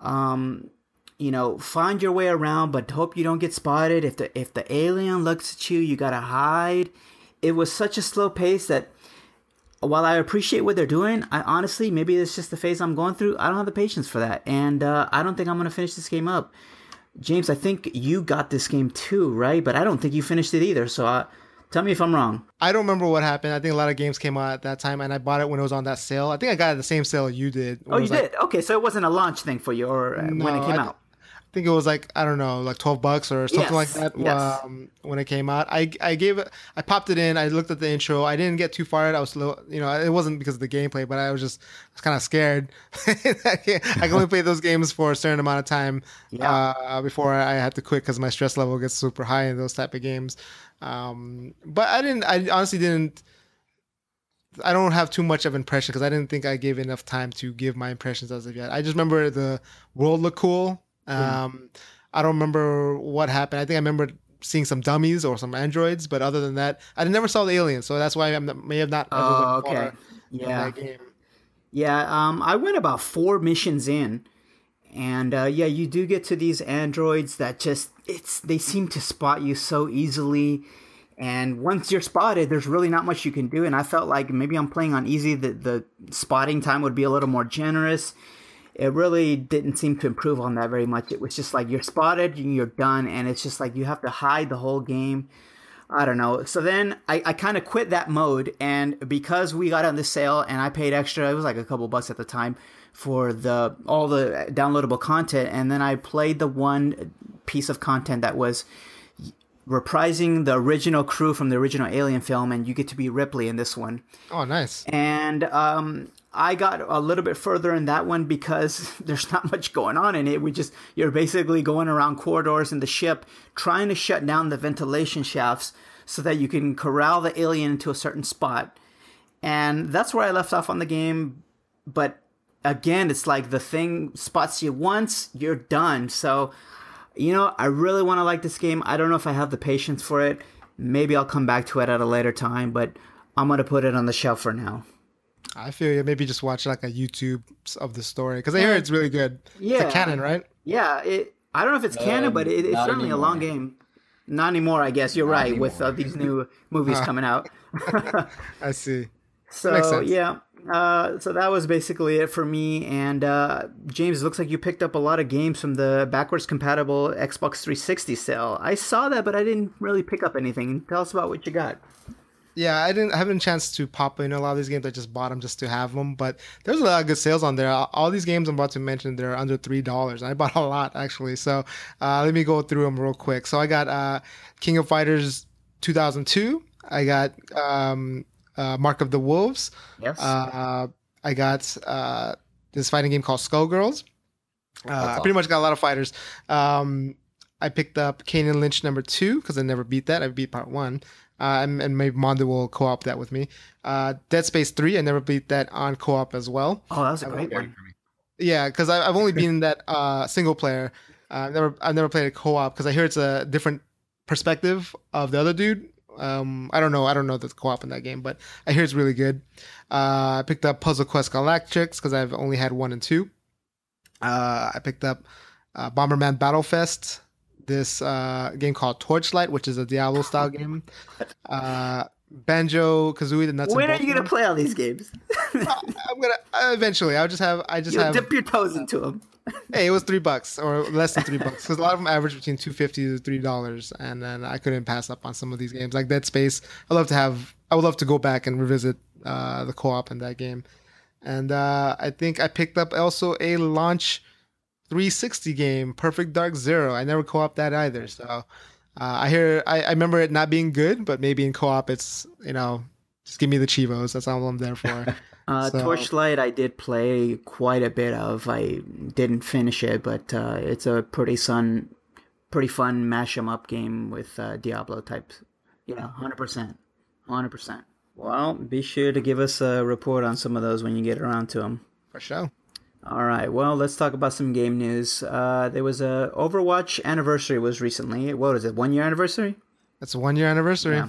Um, you know, find your way around, but hope you don't get spotted. If the if the alien looks at you, you gotta hide. It was such a slow pace that while I appreciate what they're doing, I honestly maybe it's just the phase I'm going through. I don't have the patience for that, and uh, I don't think I'm going to finish this game up. James, I think you got this game too, right? But I don't think you finished it either. So uh, tell me if I'm wrong. I don't remember what happened. I think a lot of games came out at that time, and I bought it when it was on that sale. I think I got it the same sale you did. Oh, you like, did? Okay, so it wasn't a launch thing for you, or no, when it came I, out think it was like I don't know, like twelve bucks or something yes, like that yes. um, when it came out. I I gave it, I popped it in. I looked at the intro. I didn't get too far. I was slow, you know, it wasn't because of the gameplay, but I was just I was kind of scared. *laughs* I can only play those games for a certain amount of time yeah. uh, before I had to quit because my stress level gets super high in those type of games. Um, but I didn't. I honestly didn't. I don't have too much of an impression because I didn't think I gave enough time to give my impressions as of yet. I just remember the world looked cool. Um, yeah. I don't remember what happened. I think I remember seeing some dummies or some androids, but other than that, I never saw the aliens, so that's why I may have not. Oh, okay. Yeah. Yeah. Um, I went about four missions in, and uh, yeah, you do get to these androids that just it's they seem to spot you so easily. And once you're spotted, there's really not much you can do. And I felt like maybe I'm playing on easy. The the spotting time would be a little more generous it really didn't seem to improve on that very much. It was just like you're spotted and you're done, and it's just like you have to hide the whole game. I don't know. So then I, I kind of quit that mode, and because we got on the sale and I paid extra, it was like a couple bucks at the time for the all the downloadable content, and then I played the one piece of content that was reprising the original crew from the original Alien film, and you get to be Ripley in this one. Oh, nice! And um, I got a little bit further in that one because *laughs* there's not much going on in it. We just you're basically going around corridors in the ship trying to shut down the ventilation shafts so that you can corral the alien into a certain spot. And that's where I left off on the game. But again, it's like the thing spots you once, you're done. So, you know, I really want to like this game. I don't know if I have the patience for it. Maybe I'll come back to it at a later time, but I'm going to put it on the shelf for now. I feel you. Maybe just watch like a YouTube of the story because I hear it's really good. Yeah, it's canon, right? Yeah, it. I don't know if it's um, canon, but it, it's certainly anymore. a long game. Not anymore, I guess. You're not right anymore. with uh, these new movies uh, coming out. *laughs* I see. *laughs* So yeah, uh, so that was basically it for me. And uh, James, looks like you picked up a lot of games from the backwards compatible Xbox 360 sale. I saw that, but I didn't really pick up anything. Tell us about what you got yeah, I didn't I haven't a chance to pop in a lot of these games. I just bought them just to have them. But there's a lot of good sales on there. All these games I'm about to mention, they're under three dollars. I bought a lot actually. So uh, let me go through them real quick. So I got uh, King of Fighters 2002. I got um, uh, Mark of the Wolves. Yes. Uh, I got uh, this fighting game called Skullgirls. Uh, I pretty much got a lot of fighters. Um, I picked up Kane and Lynch number two because I never beat that. I beat part one uh, and, and, maybe Mondo will co-op that with me. Uh, Dead Space Three, I never beat that on co-op as well. Oh, that was a great one. Yeah, because I've only been that uh, single player. Uh, I've never I've never played a co-op because I hear it's a different perspective of the other dude. Um, I don't know. I don't know the co-op in that game, but I hear it's really good. Uh, I picked up Puzzle Quest Galactrix because I've only had one and two. Uh, I picked up uh, Bomberman Battlefest this uh, game called Torchlight, which is a Diablo style *laughs* game. Uh, Banjo Kazooie, the nuts. When are you gonna play all these games? I'm gonna uh, eventually. I'll just have. I just you have dip your toes into them. *laughs* hey, it was three bucks or less than three *laughs* bucks because a lot of them average between two fifty to three dollars, and then I couldn't pass up on some of these games like Dead Space. I love to have. I would love to go back and revisit uh, the co-op in that game, and uh, I think I picked up also a launch 360 game, Perfect Dark Zero. I never co-op that either. So uh, I hear I, I, remember it not being good, but maybe in co-op it's you know just give me the chivos. That's all I'm there for. *laughs* uh, so. Torchlight I did play quite a bit of. I didn't finish it, but uh, it's a pretty fun, pretty fun mash 'em up game with uh, Diablo types. Yeah, hundred percent, hundred percent. Well, be sure to give us a report on some of those when you get around to them. For sure. All right. Well, let's talk about some game news. Uh, there was a Overwatch anniversary was recently. What is it? One year anniversary. That's a one year anniversary. Yeah.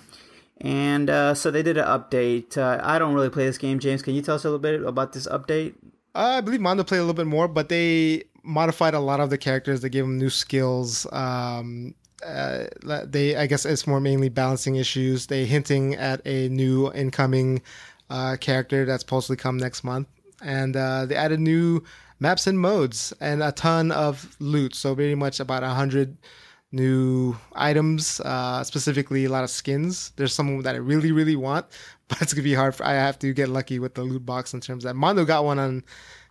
And uh, so they did an update. Uh, I don't really play this game, James. Can you tell us a little bit about this update? I believe Mondo played a little bit more, but they modified a lot of the characters. They gave them new skills. Um, uh, they, I guess, it's more mainly balancing issues. They hinting at a new incoming uh, character that's supposed to come next month, and uh, they added new maps and modes and a ton of loot. So very much about a hundred new items, uh, specifically a lot of skins. There's some that I really, really want, *laughs* but it's gonna be hard. For, I have to get lucky with the loot box in terms of that. Mondo got one on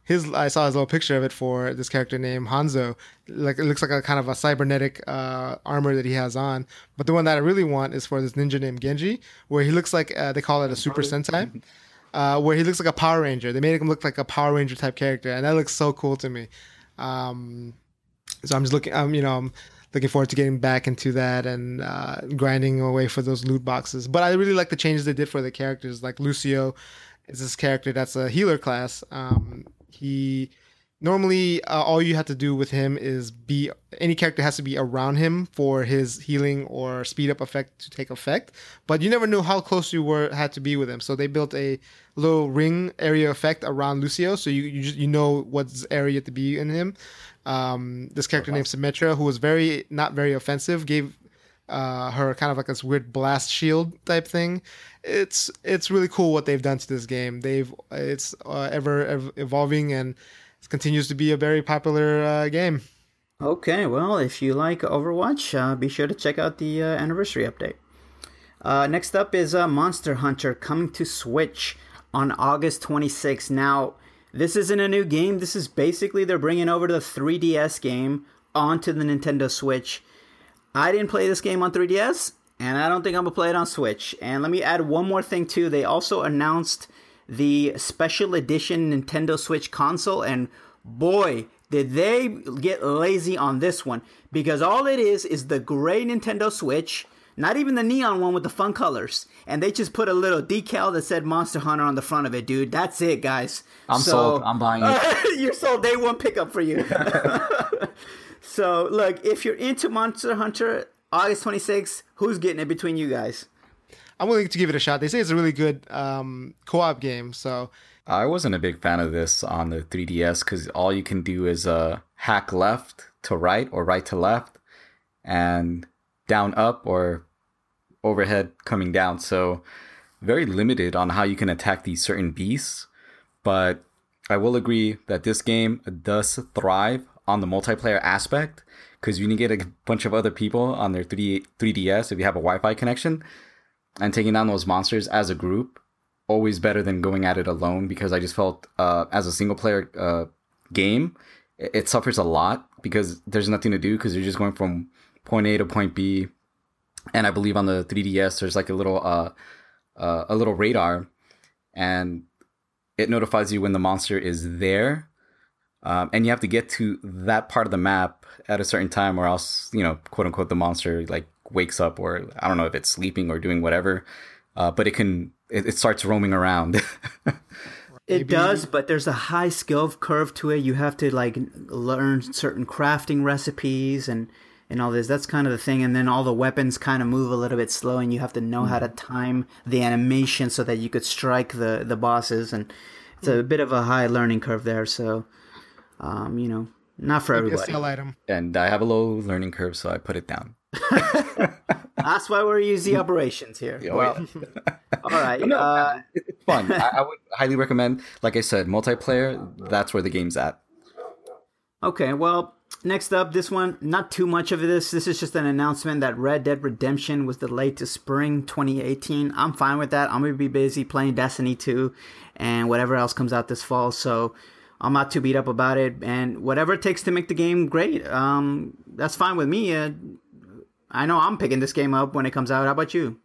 his. I saw his little picture of it for this character named Hanzo. Like it looks like a kind of a cybernetic uh, armor that he has on. But the one that I really want is for this ninja named Genji, where he looks like uh, they call it a Super Sentai. *laughs* Uh, where he looks like a Power Ranger. They made him look like a Power Ranger type character, and that looks so cool to me. Um, so I'm just looking. I'm you know I'm looking forward to getting back into that and uh, grinding away for those loot boxes. But I really like the changes they did for the characters. Like Lucio is this character that's a healer class. Um, he normally uh, all you have to do with him is be any character has to be around him for his healing or speed up effect to take effect but you never knew how close you were had to be with him so they built a little ring area effect around lucio so you you, just, you know what's area to be in him um, this character named Symmetra, who was very not very offensive, gave uh, her kind of like this weird blast shield type thing. It's it's really cool what they've done to this game. They've it's uh, ever ev- evolving and it continues to be a very popular uh, game. Okay, well, if you like Overwatch, uh, be sure to check out the uh, anniversary update. Uh, next up is uh, Monster Hunter coming to Switch on August 26th. Now, this isn't a new game. This is basically they're bringing over the 3DS game onto the Nintendo Switch. I didn't play this game on 3DS, and I don't think I'm gonna play it on Switch. And let me add one more thing too. They also announced the special edition Nintendo Switch console, and boy, did they get lazy on this one because all it is is the gray Nintendo Switch not even the neon one with the fun colors. And they just put a little decal that said Monster Hunter on the front of it, dude. That's it, guys. I'm So- sold. I'm buying it. *laughs* you're sold day one pickup for you. *laughs* *laughs* so, look, if you're into Monster Hunter, August 26th, who's getting it between you guys? I'm willing to give it a shot. They say it's a really good um, co-op game, so I wasn't a big fan of this on the 3DS because all you can do is uh, hack left to right or right to left and down up or overhead coming down. So very limited on how you can attack these certain beasts. But I will agree that this game does thrive on the multiplayer aspect because you can get a bunch of other people on their 3D, 3DS if you have a Wi-Fi connection and taking down those monsters as a group always better than going at it alone because I just felt uh, as a single player uh, game it, it suffers a lot because there's nothing to do because you're just going from point A to point B and I believe on the 3DS there's like a little uh, uh a little radar and it notifies you when the monster is there. Um, and you have to get to that part of the map at a certain time or else you know quote unquote the monster like wakes up or i don't know if it's sleeping or doing whatever. Uh, but it can it, it starts roaming around. *laughs* It does, but there's a high skill curve to it. You have to like learn certain crafting recipes and and all this. That's kind of the thing. And then all the weapons kind of move a little bit slow, and you have to know how to time the animation so that you could strike the the bosses. And it's a bit of a high learning curve there. So, um, you know, not for a everybody. sell item. and i have a low learning curve so i put it down *laughs* That's why we're easy operations here. Oh, well, *laughs* all right. *laughs* no, uh, it's fun I, I would highly recommend like i said multiplayer that's where the game's at Okay, well, next up, this one, not too much of this. This is just an announcement that Red Dead Redemption was delayed to spring 2018. I'm fine with that. I'm going to be busy playing Destiny 2 and whatever else comes out this fall. So I'm not too beat up about it. And whatever it takes to make the game great, um, that's fine with me. Uh, I know I'm picking this game up when it comes out. How about you?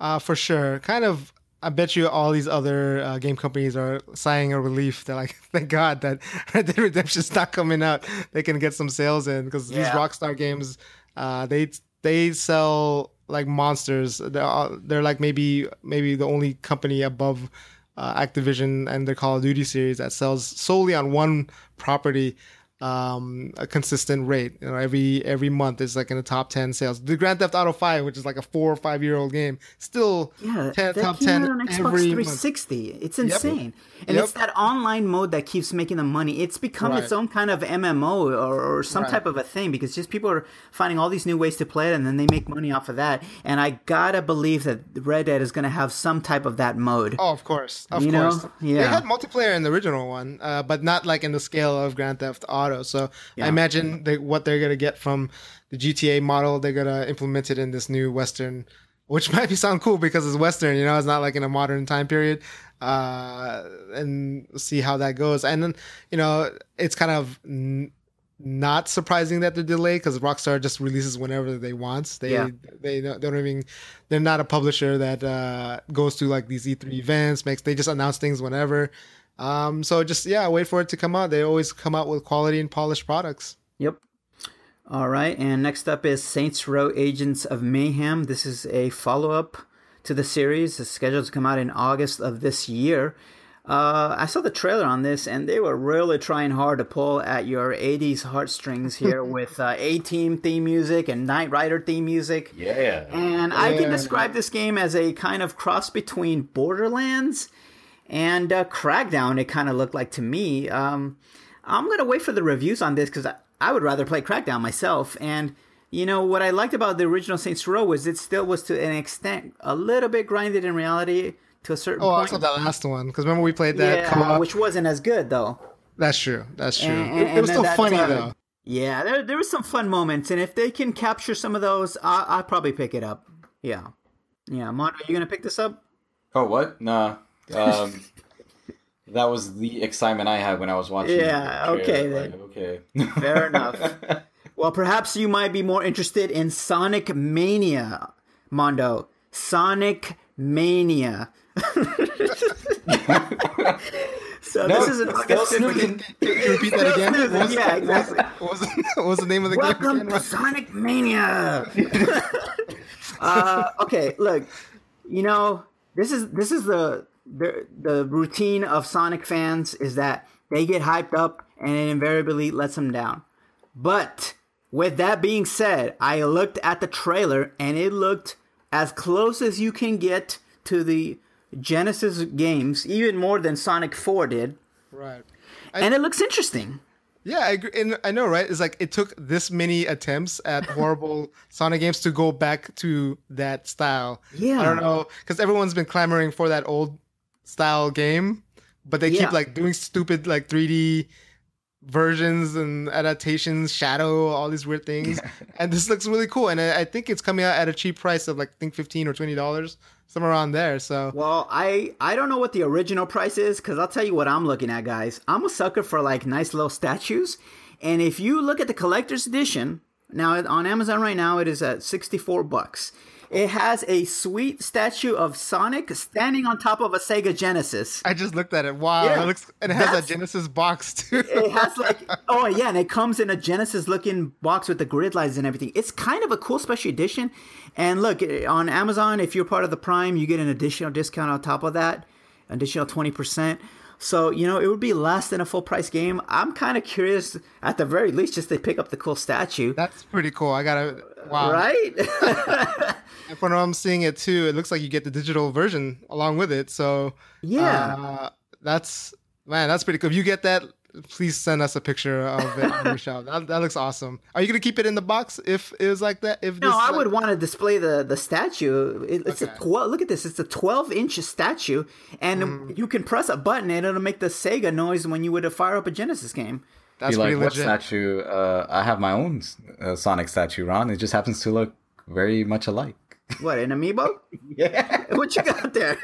Uh, for sure. Kind of. I bet you all these other uh, game companies are sighing a relief. They're like, *laughs* thank God that *laughs* Red Dead Redemption's not coming out. They can get some sales in because these Rockstar games, uh, they they sell like monsters. They're, all- they're like maybe maybe the only company above uh, Activision and the Call of Duty series that sells solely on one property um, a consistent rate. You know, every every month is like in the top ten sales. The Grand Theft Auto Five, which is like a four or five year old game, still Yeah, 10, top ten out on Xbox every month. 360. It's insane, and Yep. it's that online mode that keeps making the money. It's become its own kind of MMO or, or some Right. type of a thing because just people are finding all these new ways to play it, and then they make money off of that. And I gotta believe that Red Dead is gonna have some type of that mode. Oh, of course, of You know? course. They had multiplayer in the original one, uh, but not like in the scale of Grand Theft Auto. So I imagine they, what they're gonna get from the GTA model, they're gonna implement it in this new Western, which *laughs* might be sound cool because it's Western. You know, it's not like in a modern time period. Uh, and see how that goes. And then you know, it's kind of. N- not surprising that they're delayed because Rockstar just releases whenever they want. They Yeah. they don't, they don't even they're not a publisher that uh, goes to like these E3 events. Makes they just announce things whenever. Um, so just yeah, wait for it to come out. They always come out with quality and polished products. Yep. All right, and next up is Saints Row Agents of Mayhem. This is a follow up to the series. It's scheduled to come out in August of this year. Uh, I saw the trailer on this, and they were really trying hard to pull at your 80s heartstrings here *laughs* with uh, A Team theme music and Knight Rider theme music. Yeah. And I can describe this game as a kind of cross between Borderlands and uh, Crackdown. It kind of looked like to me. Um, I'm gonna wait for the reviews on this because I, I would rather play Crackdown myself. And you know what I liked about the original Saints Row was it still was to an extent a little bit grinded in reality to a certain Oh, I point. saw that last one because remember we played that yeah, co-op. which wasn't as good though. That's true. That's true. And- it, and it was still funny uh, though. Yeah, there there was some fun moments, and if they can capture some of those, I I'll probably pick it up. Yeah, yeah. Mon, are you gonna pick this up? Oh, what? Nah. Um, *laughs* that was the excitement I had when I was watching. Yeah, okay trailer. then. Like, okay. Fair enough. *laughs* Well, perhaps you might be more interested in Sonic Mania, Mondo. Sonic Mania. *laughs* so No, this is an still August 15th. Can you repeat that again? Snoozing, yeah, exactly. what was, what was the name of the Welcome game? to? Sonic Mania. *laughs* uh, okay, look, you know this is this is the the the routine of Sonic fans is that they get hyped up and it invariably lets them down. But with that being said, I looked at the trailer and it looked as close as you can get to the Genesis games, even more than Sonic 4 did. Right. And it looks interesting. Yeah, I agree. And I know, right? It's like it took this many attempts at horrible *laughs* Sonic games to go back to that style. Yeah. I don't know because everyone's been clamoring for that old style game, but they Yeah. keep like doing stupid like 3D versions and adaptations, shadow, all these weird things. *laughs* and this looks really cool. And I, I think it's coming out at a cheap price of like I think fifteen or twenty dollars, somewhere around there. So Well, I I don't know what the original price is because I'll tell you what I'm looking at, guys. I'm a sucker for like nice little statues, and if you look at the collector's edition now on Amazon right now, it is at 64 bucks. It has a sweet statue of Sonic standing on top of a Sega Genesis. I just looked at it. Wow, Yeah, it looks and it has a Genesis box too. It has like *laughs* oh yeah, and it comes in a Genesis looking box with the grid lines and everything. It's kind of a cool special edition. And look eh, on Amazon, if you're part of the Prime, you get an additional discount on top of that, additional twenty percent. So you know it would be less than a full price game. I'm kind of curious, at the very least, just to pick up the cool statue, That's pretty cool. I gotta wow. right? *laughs* And from what I'm seeing it too, it looks like you get the digital version along with it. So Yeah. uh, that's man, that's pretty cool. If you get that, please send us a picture of it on your *laughs* shop. That, that looks awesome. Are you gonna keep it in the box if it was like that? If No, this, I like- would want to display the the statue. It, it's Okay. a twelve. Look at this. It's a twelve inch statue, and Mm. you can press a button and it'll make the Sega noise when you would fire up a Genesis game. That's Be like, pretty what legit. statue? Uh, I have my own uh, Sonic statue, Ron. It just happens to look very much alike. *laughs* What an amiibo? Yeah. What you got there?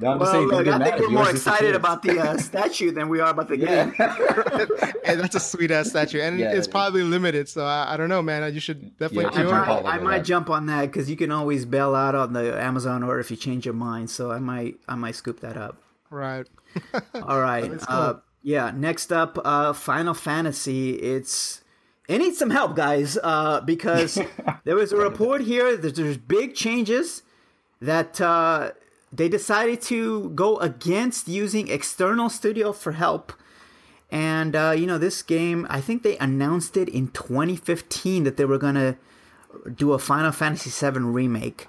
No, I'm well, saying, look, I think we're more excited about the uh, *laughs* statue than we are about the game. Yeah. *laughs* Hey, that's a sweet ass statue, and Yeah, it's it probably limited. So I, I don't know, man. You should definitely Yeah, I do jump it. might, I might jump on that because you can always bail out on the Amazon order if you change your mind. So I might, I might scoop that up. Right. All right. Cool. Uh, yeah. Next up, uh, Final Fantasy. It's it needs some help, guys, uh, because *laughs* there was a report here that there's big changes that uh, they decided to go against using external studio for help. And uh, you know, this game, I think they announced it in 2015 that they were gonna do a Final Fantasy VII remake.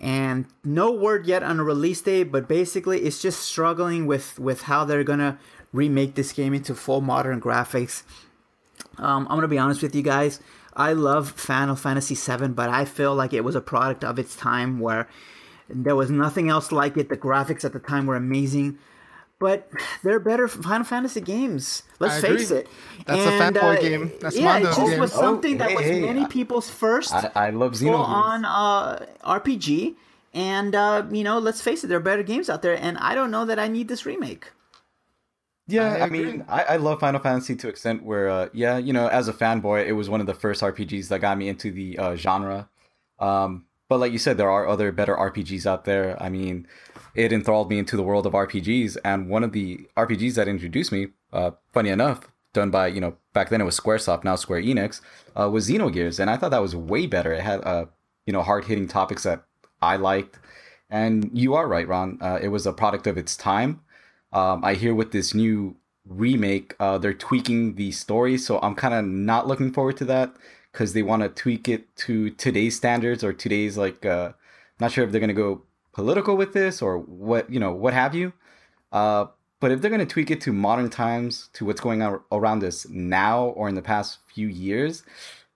And no word yet on a release date, but basically it's just struggling with with how they're gonna remake this game into full modern graphics. Um, I'm gonna be honest with you guys. I love Final Fantasy VII, but I feel like it was a product of its time where there was nothing else like it. The graphics at the time were amazing, but they're better Final Fantasy games. Let's I agree. face it. That's a fanboy game. That's yeah, it Mondo's just game. was something that Oh, was hey, hey, many I- people's first I, I love full Xenogears. on uh, RPG. And uh, you know, let's face it, there are better games out there, and I don't know that I need this remake. Yeah, I I, mean, I, I love Final Fantasy to extent where, uh, yeah, you know, as a fanboy, it was one of the first RPGs that got me into the uh, genre. Um, but like you said, there are other better RPGs out there. I mean, it enthralled me into the world of RPGs, and one of the RPGs that introduced me, uh, funny enough, done by you know back then it was SquareSoft, now Square Enix, uh, was Xenogears, and I thought that was way better. It had uh, you know hard hitting topics that I liked, and you are right, Ron. Uh, it was a product of its time. Um, I hear with this new remake, uh, they're tweaking the story, so I'm kind of not looking forward to that because they want to tweak it to today's standards or today's like. Uh, not sure if they're gonna go political with this or what you know what have you. Uh, but if they're gonna tweak it to modern times, to what's going on around us now or in the past few years,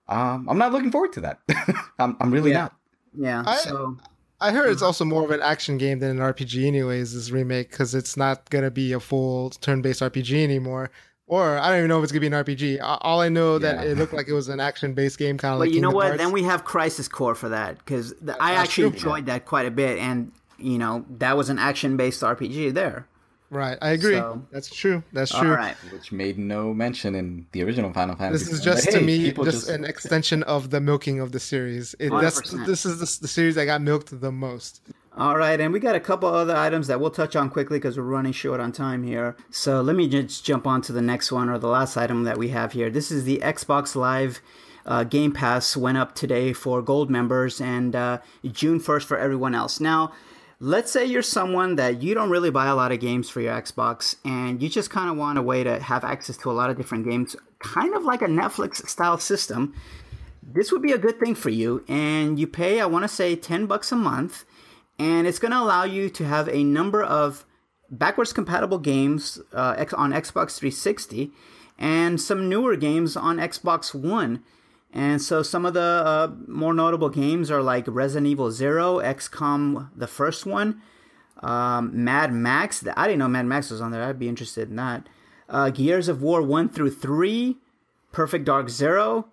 um, I'm not looking forward to that. *laughs* I'm, I'm really Yeah. not. Yeah. I- so I heard it's mm-hmm. also more of an action game than an RPG, anyways. This remake because it's not gonna be a full turn-based RPG anymore. Or I don't even know if it's gonna be an RPG. All I know that it looked like it was an action-based game, kind of But like. you know what? Hearts. Then we have Crisis Core for that because I That's actually true. enjoyed that quite a bit, and you know that was an action-based RPG there. Right, I agree. So- That's true. That's true. right. Which made no mention in the original Final Fantasy. This is But just to hey, me people just, an extension of the milking of the series. It, that's 100%. this is the, the series that got milked the most. All right, and we got a couple other items that we'll touch on quickly because we're running short on time here. So let me just jump on to the next one or the last item that we have here. This is the Xbox Live uh, Game Pass went up today for gold members and uh, June 1st for everyone else. Now, let's say you're someone that you don't really buy a lot of games for your Xbox and you just kind of want a way to have access to a lot of different games, kind of like a Netflix style system. This would be a good thing for you, and you pay, I want to say, 10 bucks a month and it's going to allow you to have a number of backwards compatible games uh, on Xbox 360 and some newer games on Xbox One. And so some of the uh, more notable games are like Resident Evil Zero, XCOM, the first one, um, Mad Max. I didn't know Mad Max was on there. I'd be interested in that. Uh, Gears of War 1 through 3, Perfect Dark Zero,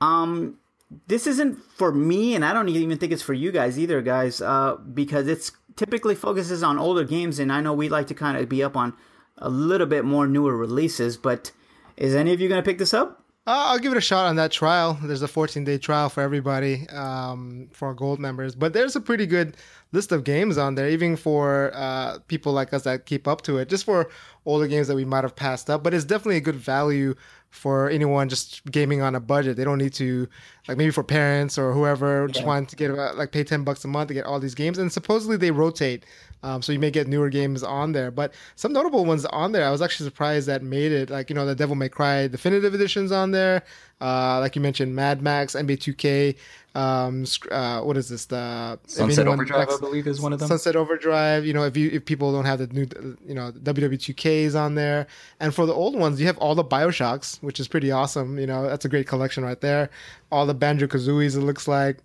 um, this isn't for me, and I don't even think it's for you guys either, guys, uh, because it's typically focuses on older games, and I know we like to kind of be up on a little bit more newer releases. But is any of you going to pick this up? Uh, I'll give it a shot on that trial. There's a 14 day trial for everybody um, for gold members, but there's a pretty good list of games on there, even for uh, people like us that keep up to it, just for older games that we might have passed up. But it's definitely a good value for anyone just gaming on a budget. They don't need to, like maybe for parents or whoever just want to get like pay 10 bucks a month to get all these games. And supposedly they rotate. Um, so you may get newer games on there, but some notable ones on there. I was actually surprised that made it. Like you know, the Devil May Cry Definitive Editions on there. Uh, like you mentioned, Mad Max, NBA 2K. Um, uh, what is this? The Sunset Overdrive, likes- I believe, is one of them. Sunset Overdrive. You know, if you if people don't have the new, you know, WW2Ks on there, and for the old ones, you have all the Bioshocks, which is pretty awesome. You know, that's a great collection right there. All the Banjo Kazooies, it looks like.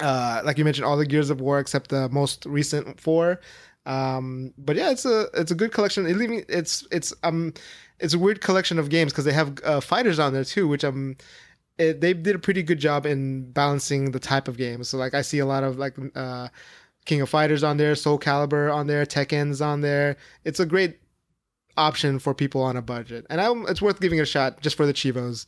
Uh, like you mentioned, all the Gears of War except the most recent four. Um, but yeah, it's a it's a good collection. It it's it's um it's a weird collection of games because they have uh, fighters on there too, which um it, they did a pretty good job in balancing the type of games. So like I see a lot of like uh, King of Fighters on there, Soul Calibur on there, Tekken's on there. It's a great option for people on a budget, and I, it's worth giving it a shot just for the chivos.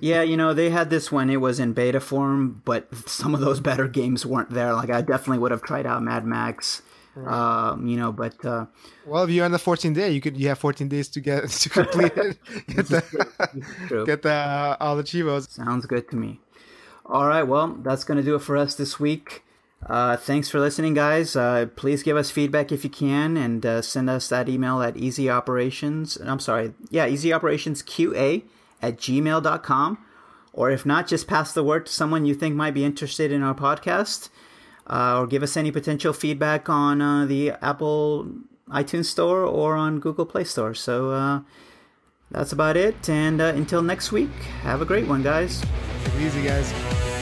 Yeah, you know, they had this when it was in beta form, but some of those better games weren't there. Like, I definitely would have tried out Mad Max, um, you know, but uh, Well, if you're on the 14 day, you could you have 14 days to get *laughs* to complete it, *laughs* get the get the uh, all the chivos. Sounds good to me. All right, well, that's going to do it for us this week. Uh, thanks for listening, guys. Uh, please give us feedback if you can, and uh, send us that email at easyoperations. I'm sorry, yeah, easyoperationsqa at gmail.com. Or if not, just pass the word to someone you think might be interested in our podcast, uh, or give us any potential feedback on uh, the Apple iTunes Store or on Google Play Store. So uh, that's about it. And until next week, have a great one, guys. Easy, guys.